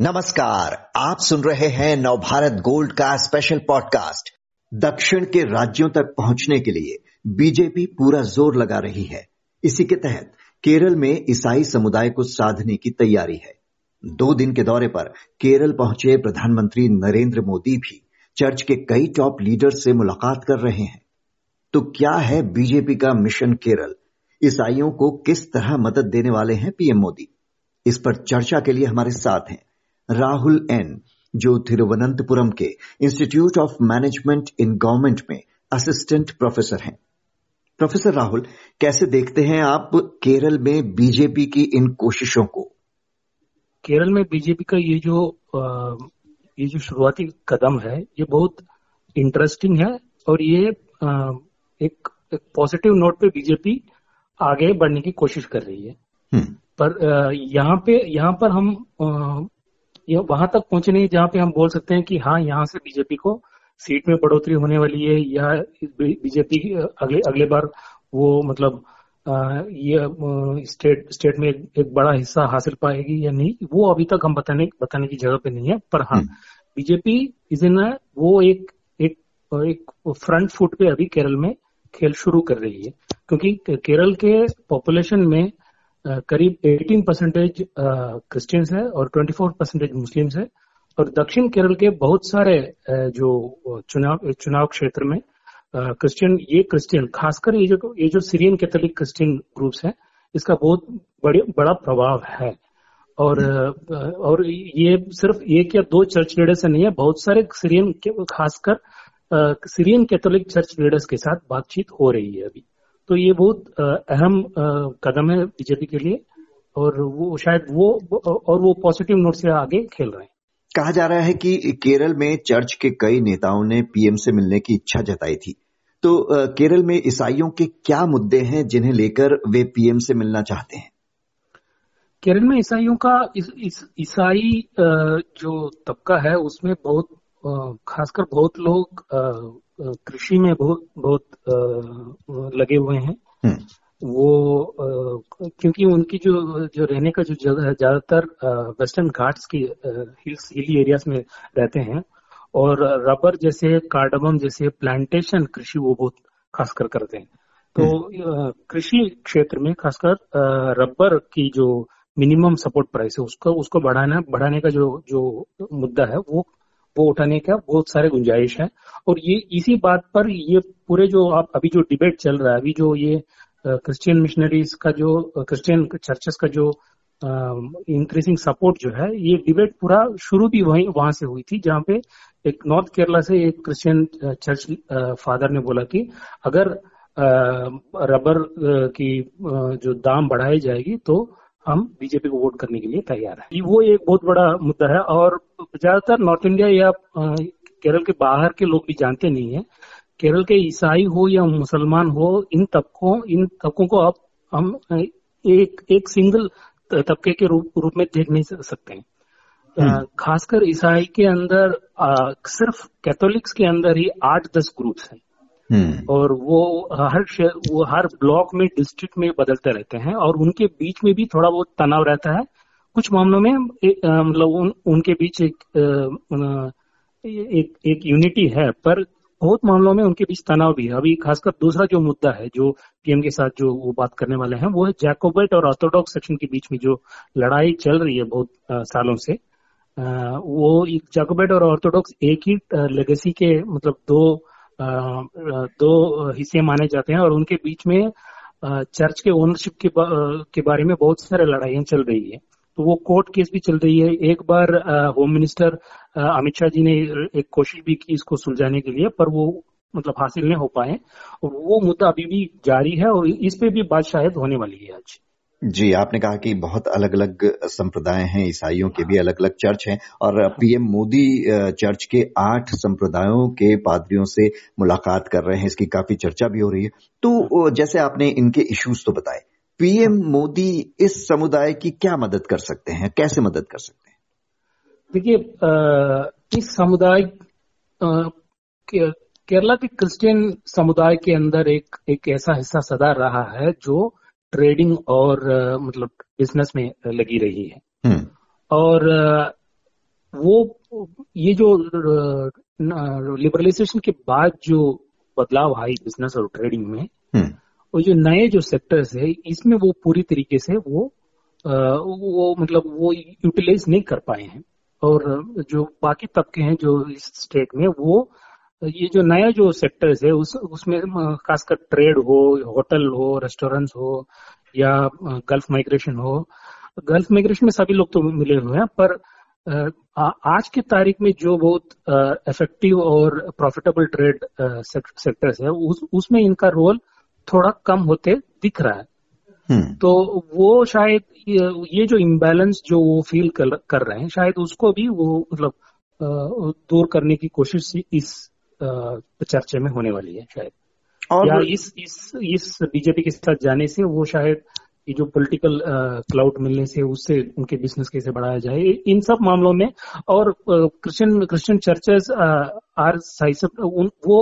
नमस्कार, आप सुन रहे हैं नवभारत गोल्ड का स्पेशल पॉडकास्ट दक्षिण के राज्यों तक पहुँचने के लिए बीजेपी पूरा ज़ोर लगा रही है। इसी के तहत केरल में ईसाई समुदाय को साधने की तैयारी है। दो दिन के दौरे पर केरल पहुँचे प्रधानमंत्री नरेंद्र मोदी भी चर्च के कई टॉप लीडर से मुलाकात कर रहे हैं। तो क्या है बीजेपी का मिशन केरल? ईसाइयों को किस तरह मदद देने वाले हैं पीएम मोदी? इस पर चर्चा के लिए हमारे साथ हैं राहुल एन जो थिरुवनंतपुरम के institute of management in government में असिस्टेंट प्रोफेसर हैं। प्रोफेसर राहुल कैसे देखते हैं आप केरल में बीजेपी की इन कोशिशों को? केरल में बीजेपी का ये जो ये जो शुरुआती कदम है ये बहुत इंटरेस्टिंग है और ये एक, एक पॉजिटिव नोट पे बीजेपी आगे बढ़ने की कोशिश कर रही है। हम्म। पर यहाँ पे यहाँ पर हम ये वहाँ तक पहुँचे नहीं जहाँ पे हम बोल सकते हैं कि हाँ यहाँ से बीजेपी को सीट में बढ़ोतरी होने वाली है या बीजेपी अगले अगले बार वो मतलब ये स्टेट स्टेट में एक बड़ा हिस्सा हासिल पाएगी या नहीं वो अभी तक हम बताने बताने की जगह पे नहीं है पर हाँ बीजेपी इज़ इन वो एक एक एक फ्रंट फुट पे अभी केरल में खेल शुरू कर रही है क्योंकि केरल के पॉपुलेशन में करीब 18 परसेंटेज क्रिश्चियंस है और 24 परसेंटेज मुस्लिम्स है। और दक्षिण केरल के बहुत सारे जो चुनाव चुनाव क्षेत्र में क्रिश्चियन ये क्रिश्चियन खासकर ये जो ये जो सीरियन कैथोलिक क्रिश्चियन ग्रुप्स हैं इसका बहुत बड़े बड़ा प्रभाव है। और और ये सिर्फ़ एक या दो चर्च लीडर्स से नहीं है बहुत सारे सीरियन खासकर सीरियन कैथोलिक चर्च लीडर्स के साथ बातचीत हो रही है अभी। तो ये बहुत अहम कदम है बीजेपी के लिए और वो शायद वो और वो पॉजिटिव नोट से आगे खेल रहे हैं। कहा जा रहा है कि केरल में चर्च के कई नेताओं ने पीएम से मिलने की इच्छा जताई थी। तो केरल में ईसाइयों के क्या मुद्दे हैं जिन्हें लेकर वे पीएम से मिलना चाहते हैं? केरल में ईसाइयों का ईसाई इस, इस, जो तबका है उसमें बहुत खासकर बहुत लोग कृषि में बहुत बहुत लगे हुए हैं हम्म। वो क्योंकि उनकी जो जो रहने का जो जगह है ज़्यादातर वेस्टर्न घाट्स की हिल्स हिली एरियाज़ में रहते हैं और रबर जैसे कार्डमम जैसे प्लांटेशन कृषि वो बहुत खासकर करते हैं तो हम्म। कृषि क्षेत्र में खासकर रबर की जो मिनिमम सपोर्ट प्राइस है उसको उसको बढ़ाना बढ़ाने का जो जो मुद्दा है वो वो उठाने का बहुत सारे गुंजाइश है। और ये, इसी बात पर ये पूरे जो आप, अभी जो डिबेट चल रहा है, अभी जो ये क्रिश्चियन मिशनरीज का जो क्रिश्चियन चर्चेस का जो इंक्रीजिंग सपोर्ट जो है, ये डिबेट पूरा शुरू भी वहीं, वहाँ से हुई थी, जहाँ पे एक नॉर्थ केरला से एक क्रिश्चियन चर्च फादर ने बोला कि अगर रबर की जो दाम बढ़ाई जाएगी तो हम बीजेपी को वोट करने के लिए तैयार है वो एक बहुत बड़ा मुद्दा है और ज़्यादातर नॉर्थ इंडिया या केरल के बाहर के लोग भी जानते नहीं है केरल के ईसाई हो या मुसलमान हो इन तबकों इन तबकों को अब हम एक एक सिंगल तबके के रूप रूप में देख नहीं सकते हैं हम्म। खासकर ईसाई के अंदर आ, सिर्फ़ कैथोलिक्स के अंदर ही आठ दस ग्रुप्स हैं। और वो हर वो हर ब्लॉक में डिस्ट्रिक्ट में बदलते रहते हैं और उनके बीच में भी थोड़ा बहुत तनाव रहता है। कुछ मामलों में मतलब उन, उनके बीच एक एक, एक यूनिटी है पर बहुत मामलों में उनके बीच तनाव भी है। अभी खासकर दूसरा जो मुद्दा है जो पीएम के साथ जो वो बात करने वाले हैं वो है जैकोबेट और ऑर्थोडॉक्स सेक्शन के बीच में जो लड़ाई चल रही है बहुत सालों से। वो जैकोबेट और ऑर्थोडॉक्स एक ही लेगेसी के मतलब दो दो हिस्से माने जाते हैं और उनके बीच में चर्च के ओनरशिप के, बा, के बारे में बहुत सारे लड़ाइयाँ चल रही है। तो वो कोर्ट केस भी चल रही है। एक बार होम मिनिस्टर अमित शाह जी ने एक कोशिश भी की इसको सुलझाने के लिए पर वो मतलब हासिल नहीं हो पाए। और वो मुद्दा अभी भी जारी है और इस पे भी बात शायद होने वाली है आज। जी, आपने कहा कि बहुत अलग अलग संप्रदाय हैं, ईसाइयों के भी अलग अलग चर्च हैं और पीएम मोदी चर्च के आठ संप्रदायों के पादरियों से मुलाकात कर रहे हैं, इसकी काफ़ी चर्चा भी हो रही है। तो जैसे आपने इनके इश्यूज़ तो बताए, पीएम मोदी इस समुदाय की क्या मदद कर सकते हैं, कैसे मदद कर सकते हैं? देखिए इस समुदाय केरला के क्रिश्चियन समुदाय के अंदर एक एक ऐसा हिस्सा सदा रहा है जो ट्रेडिंग और मतलब बिज़नेस में लगी रही है हम्म। और वो ये जो लिबरलाइजेशन के बाद जो बदलाव आई बिज़नेस और ट्रेडिंग में हम्म। वो जो नए जो सेक्टर्स है इसमें वो पूरी तरीके से वो वो मतलब वो यूटिलाइज नहीं कर पाए हैं और जो बाकी तबके हैं जो इस स्टेट में वो ये जो नया जो सेक्टर्स है उस उसमें खासकर ट्रेड हो होटल हो रेस्टोरेंट्स हो या गल्फ माइग्रेशन हो गल्फ माइग्रेशन में सभी लोग तो मिले हुए हैं पर आज की तारीख में जो बहुत इफ़ेक्टिव और प्रॉफिटेबल ट्रेड सेक्टर्स है उस, उसमें इनका रोल थोड़ा कम होते दिख रहा है हम्म। तो वो शायद ये जो इम्बैलेंस जो वो फील कर, कर रहे हैं शायद उसको भी वो मतलब दूर करने की कोशिश इस चर्चे में होने वाली है शायद। और या इस इस इस बीजेपी के साथ जाने से वो शायद ये जो पॉलिटिकल क्लाउड मिलने से उससे उनके बिज़नेस कैसे बढ़ाया जाए इन सब मामलों में और क्रिश्चियन क्रिश्चियन चर्चेस आर साइज़ वो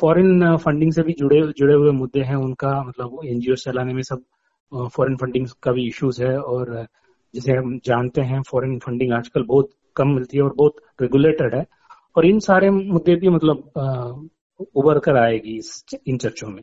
फॉरेन फंडिंग से भी जुड़े जुड़े हुए मुद्दे हैं उनका मतलब एनजीओ चलाने में सब फॉरेन फंडिंग का भी इश्यूज़ है और जैसे हम जानते हैं फॉरेन फंडिंग आजकल बहुत कम मिलती है और बहुत रेगुलेटेड है। और इन सारे मुद्दे भी मतलब उभर कर आएगी इन चर्चों में।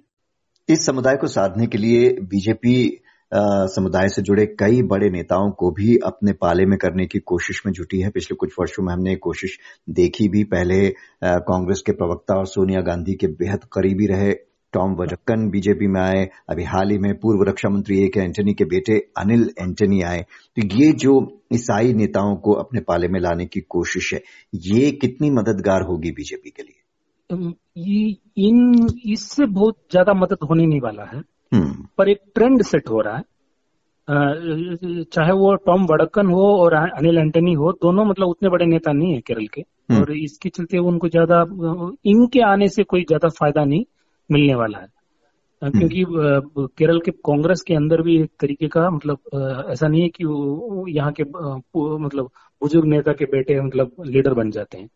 इस समुदाय को साधने के लिए बीजेपी समुदाय से जुड़े कई बड़े नेताओं को भी अपने पाले में करने की कोशिश में जुटी है। पिछले कुछ वर्षों में हमने कोशिश देखी भी। पहले कांग्रेस के प्रवक्ता और सोनिया गांधी के बेहद करीबी रहे। टॉम वजक्कन बीजेपी में आए। अभी हाल ही में पूर्व रक्षा मंत्री ए के एंटनी के बेटे अनिल एंटनी आए। तो ये जो ईसाई नेताओं को अपने पाले में लाने की कोशिश है ये कितनी मददगार होगी बीजेपी के लिए? ये इन इससे बहुत ज़्यादा मदद होने नहीं वाला है। हम्म। पर एक ट्रेंड सेट हो रहा है। चाहे वो टॉम वड़कन हो और अनिल एंटनी हो दोनों मतलब उतने बड़े नेता नहीं है केरल के। हम्म। और इसके चलते उनको ज़्यादा इनके आने से कोई ज़्यादा फ़ायदा नहीं। मिलने वाला है। हम्म। क्योंकि केरल के कांग्रेस के अंदर भी एक तरीके का मतलब ऐसा नहीं है कि यहाँ के मतलब बुज़ुर्ग नेता के बेटे मतलब लीडर बन जाते हैं।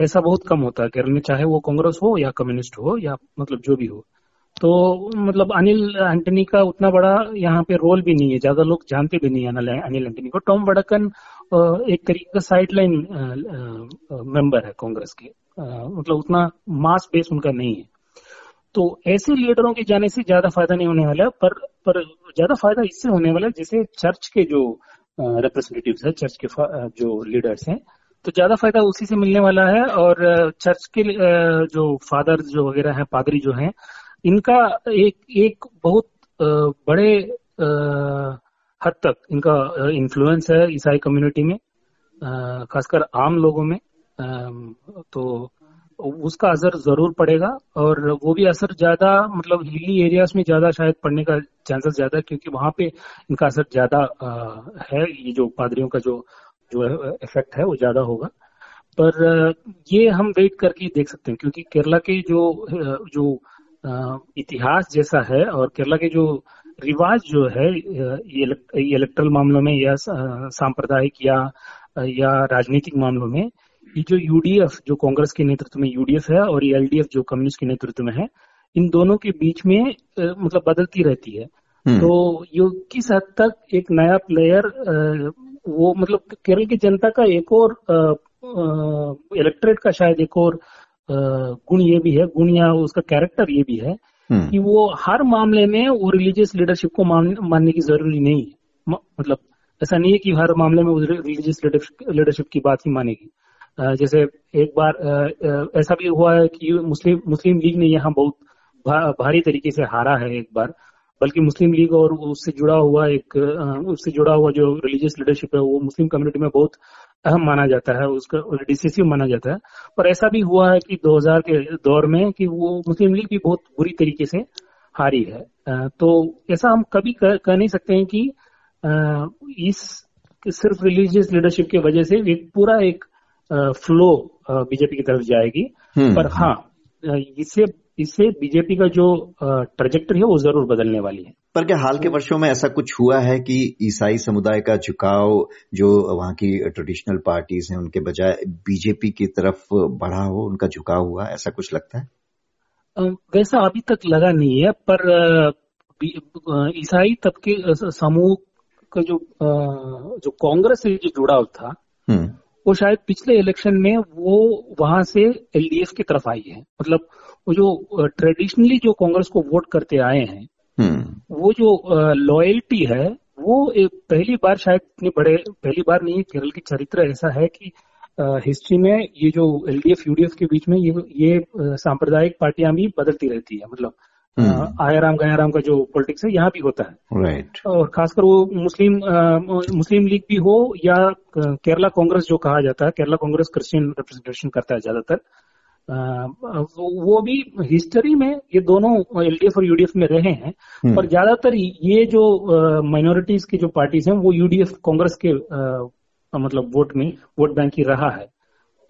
ऐसा बहुत कम होता है केरल में चाहे वो कांग्रेस हो या कम्युनिस्ट हो या मतलब जो भी हो। तो मतलब अनिल एंटनी का उतना बड़ा यहाँ पे रोल भी नहीं है। ज़्यादा लोग जानते भी नहीं है अनिल एंटनी को। टॉम वड़कन एक तरीके का साइड लाइन मेंबर है कांग्रेस के। मतलब उतना मास बेस उनका नहीं है। तो ऐसे लीडरों के जाने से ज़्यादा फ़ायदा नहीं होने वाला, पर पर ज़्यादा फ़ायदा इससे होने वाला जैसे चर्च के जो रिप्रेजेंटेटिव है चर्च के जो लीडर्स हैं तो ज़्यादा फ़ायदा उसी से मिलने वाला है, और चर्च के जो फादर जो वगैरह है, पादरी जो हैं, इनका एक एक बहुत बड़े हद तक इनका इन्फ्लुएंस है ईसाई कम्युनिटी में खासकर आम लोगों में तो उसका असर ज़रूर पड़ेगा और वो भी असर ज़्यादा मतलब हिली एरियाज़ में ज़्यादा शायद पड़ने का चांसेस ज़्यादा क्योंकि वहाँ पे इनका असर ज़्यादा है। ये जो पादरियों का जो जो इफ़ेक्ट है वो ज़्यादा होगा। पर ये हम वेट करके देख सकते हैं, क्योंकि केरला के जो जो इतिहास जैसा है और केरला के जो रिवाज जो है इलेक्ट्रल मामलों में या सांप्रदायिक या या राजनीतिक मामलों में ये जो यूडीएफ जो कांग्रेस के नेतृत्व में यूडीएफ है और ये एलडीएफ जो कम्युनिस्ट के नेतृत्व में है इन दोनों के बीच में मतलब बदलती रहती है हम्म। तो ये किस हद तक एक नया प्लेयर वो मतलब केरल की जनता का एक और इलेक्ट्रेट का शायद एक और गुण ये भी है गुण या उसका कैरेक्टर ये भी है हम्म। कि वो हर मामले में वो रिलीजियस लीडरशिप को मान, मानने की ज़रूरी नहीं है मतलब ऐसा नहीं है कि हर मामले में वो रिलीजियस लीडरशिप की बात ही मानेगी जैसे एक बार ऐसा भी हुआ है कि मुस्लिम मुस्लिम लीग ने यहाँ बहुत भारी तरीके से हारा है एक बार। बल्कि मुस्लिम लीग और उससे जुड़ा हुआ एक उससे जुड़ा हुआ जो रिलीजियस लीडरशिप है, वो मुस्लिम कम्युनिटी में बहुत अहम माना जाता है, उसका डिसिसिव माना जाता है। पर ऐसा भी हुआ है कि 2000 के दौर में कि वो मुस्लिम लीग भी बहुत बुरी तरीके से हारी है। तो ऐसा हम कभी कह नहीं सकते हैं कि इस सिर्फ़ रिलीजियस लीडरशिप की वजह से एक पूरा एक फ्लो बीजेपी की तरफ़ जाएगी हम्म। पर हाँ इससे इससे बीजेपी का जो ट्रेजेक्टरी है वो ज़रूर बदलने वाली है पर क्या हाल के वर्षों में ऐसा कुछ हुआ है कि ईसाई समुदाय का झुकाव जो वहाँ की ट्रेडिशनल पार्टीज़ हैं उनके बजाय बीजेपी की तरफ़ बढ़ा हो उनका झुकाव हुआ ऐसा कुछ लगता है वैसा अभी तक लगा नहीं है पर ईसाई तबके समूह का जो जो कांग्रेस से जो जुड़ाव था हम्म। वो शायद पिछले इलेक्शन में वो वहाँ से एलडीएफ की तरफ़ आई है मतलब वो जो ट्रेडिशनली जो कांग्रेस को वोट करते आए हैं हम्म। वो जो लॉयल्टी है वो एक पहली बार शायद इतनी बड़े पहली बार नहीं केरल की चरित्र ऐसा है कि हिस्ट्री में ये जो एलडीएफ यूडीएफ के बीच में ये ये सांप्रदायिक पार्टियाँ भी बदलती रहती है मतलब। आयाराम गयाराम का जो पॉलिटिक्स है यहाँ भी होता है। राइट और खासकर वो मुस्लिम मुस्लिम लीग भी हो या केरला कांग्रेस जो कहा जाता है केरला कांग्रेस क्रिश्चियन रिप्रेजेंटेशन करता है ज़्यादातर वो भी हिस्ट्री में ये दोनों एलडीएफ और यूडीएफ में रहे हैं। हम्म। पर ज़्यादातर ये जो माइनॉरिटीज की जो पार्टीज़ हैं वो यूडीएफ कांग्रेस के मतलब वोट में वोट बैंक ही रहा है।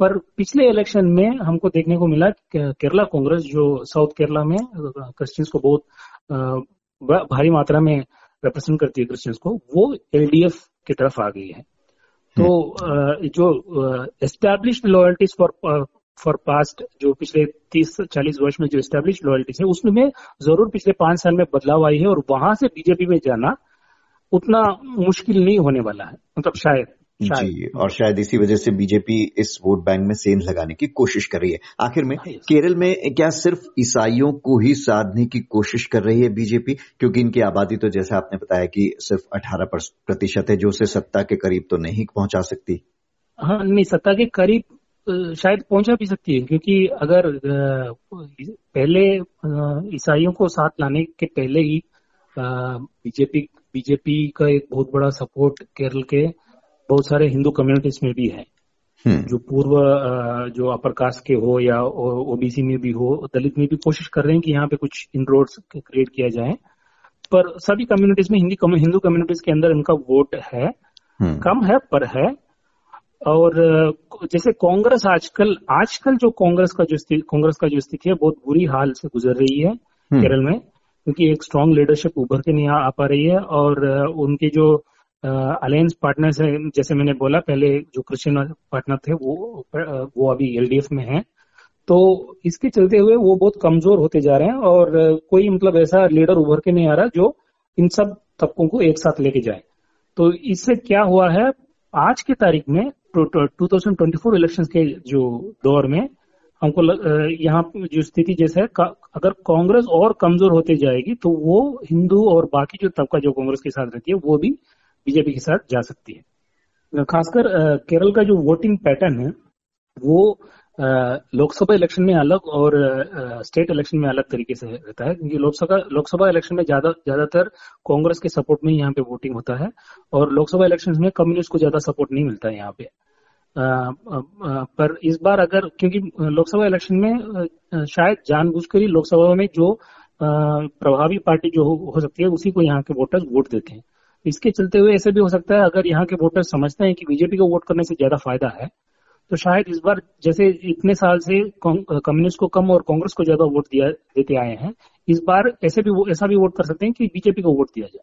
पर पिछले इलेक्शन में हमको देखने को मिला केरला कांग्रेस जो साउथ केरला में क्रिश्चियंस को बहुत भारी मात्रा में रिप्रेजेंट करती है क्रिश्चियंस को, वो एलडीएफ की तरफ़ आ गई है तो। जो establish loyalties for for past जो पिछले तीस, चालीस वर्ष में जो एस्टेब्लिश लॉयल्टीज है, उसमें ज़रूर पिछले पाँच साल में बदलाव आई है और वहाँ से बीजेपी में जाना उतना मुश्किल नहीं होने वाला है मतलब शायद जी और शायद इसी वजह से बीजेपी इस वोट बैंक में सेंध लगाने की कोशिश कर रही है। आखिर में हाँ, केरल में क्या सिर्फ़ ईसाइयों को ही साधने की कोशिश कर रही है बीजेपी क्योंकि इनकी आबादी तो जैसे आपने बताया कि सिर्फ़ अठारह प्रतिशत है जो उसे सत्ता के करीब तो नहीं पहुँचा सकती। हाँ नहीं सत्ता के करीब शायद पहुँचा भी सकती है क्योंकि अगर पहले ईसाइयों को साथ लाने के पहले ही बीजेपी बीजेपी का एक बहुत बड़ा सपोर्ट केरल के बहुत सारे हिंदू कम्युनिटीज में भी है हम्म। जो पूर्व जो अपर कास्ट के हो या ओबीसी में भी हो दलित में भी कोशिश कर रहे हैं कि यहाँ पे कुछ इनरोड्स क्रिएट किया जाए पर सभी कम्युनिटीज में हिंदी हिंदू कम्युनिटीज के अंदर इनका वोट है हम्म। कम है पर है और जैसे कांग्रेस आजकल आजकल जो कांग्रेस का जो कांग्रेस का जो स्थिति है बहुत बुरी हाल से गुजर रही है हम्म। केरल में क्योंकि एक स्ट्रांग लीडरशिप उभर के नहीं आ पा रही है और उनके जो अलायंस पार्टनर्स है, जैसे मैंने बोला, पहले जो क्रिश्चियन पार्टनर थे, वो वो अभी एलडीएफ में है। तो इसके चलते हुए वो बहुत कमज़ोर होते जा रहे हैं और कोई मतलब ऐसा लीडर उभर के नहीं आ रहा जो इन सब तबकों को एक साथ लेके जाए। तो इससे क्या हुआ है, आज की तारीख में 2024 इलेक्शंस के जो दौर में, हमको यहाँ जो स्थिति जैसे है अगर कांग्रेस और कमज़ोर होते जाएगी तो वो हिंदू और बाकी जो तबका जो कांग्रेस के साथ रहती है, वो भी बीजेपी के साथ जा सकती है। खासकर केरल का जो वोटिंग पैटर्न है, वो लोकसभा इलेक्शन में अलग और स्टेट इलेक्शन में अलग तरीके से रहता है। क्योंकि लोकसभा लोकसभा इलेक्शन में ज़्यादा, ज़्यादातर कांग्रेस के सपोर्ट में यहाँ पे वोटिंग होता है और लोकसभा इलेक्शन में कम्युनिस्ट को ज़्यादा सपोर्ट नहीं मिलता है यहाँ पे। पर इस बार अगर, क्योंकि लोकसभा इलेक्शन में शायद जानबूझकर ही लोकसभा में जो प्रभावी पार्टी जो हो सकती है, उसी को यहाँ के वोटर्स वोट देते हैं। इसके चलते हुए ऐसे भी हो सकता है, अगर यहाँ के वोटर समझते हैं कि बीजेपी को वोट करने से ज़्यादा फ़ायदा है तो शायद इस बार जैसे इतने साल से कम्युनिस्ट को कम और कांग्रेस को ज़्यादा वोट दिया, देते आए हैं, इस बार ऐसे भी ऐसा भी वोट कर सकते हैं कि बीजेपी को वोट दिया जाए।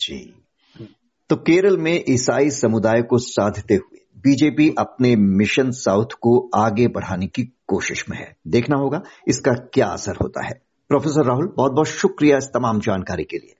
जी। तो केरल में ईसाई समुदाय को साधते हुए बीजेपी अपने मिशन साउथ को आगे बढ़ाने की कोशिश में है। देखना होगा, इसका क्या असर होता है। प्रोफेसर राहुल बहुत बहुत शुक्रिया इस तमाम जानकारी के लिए।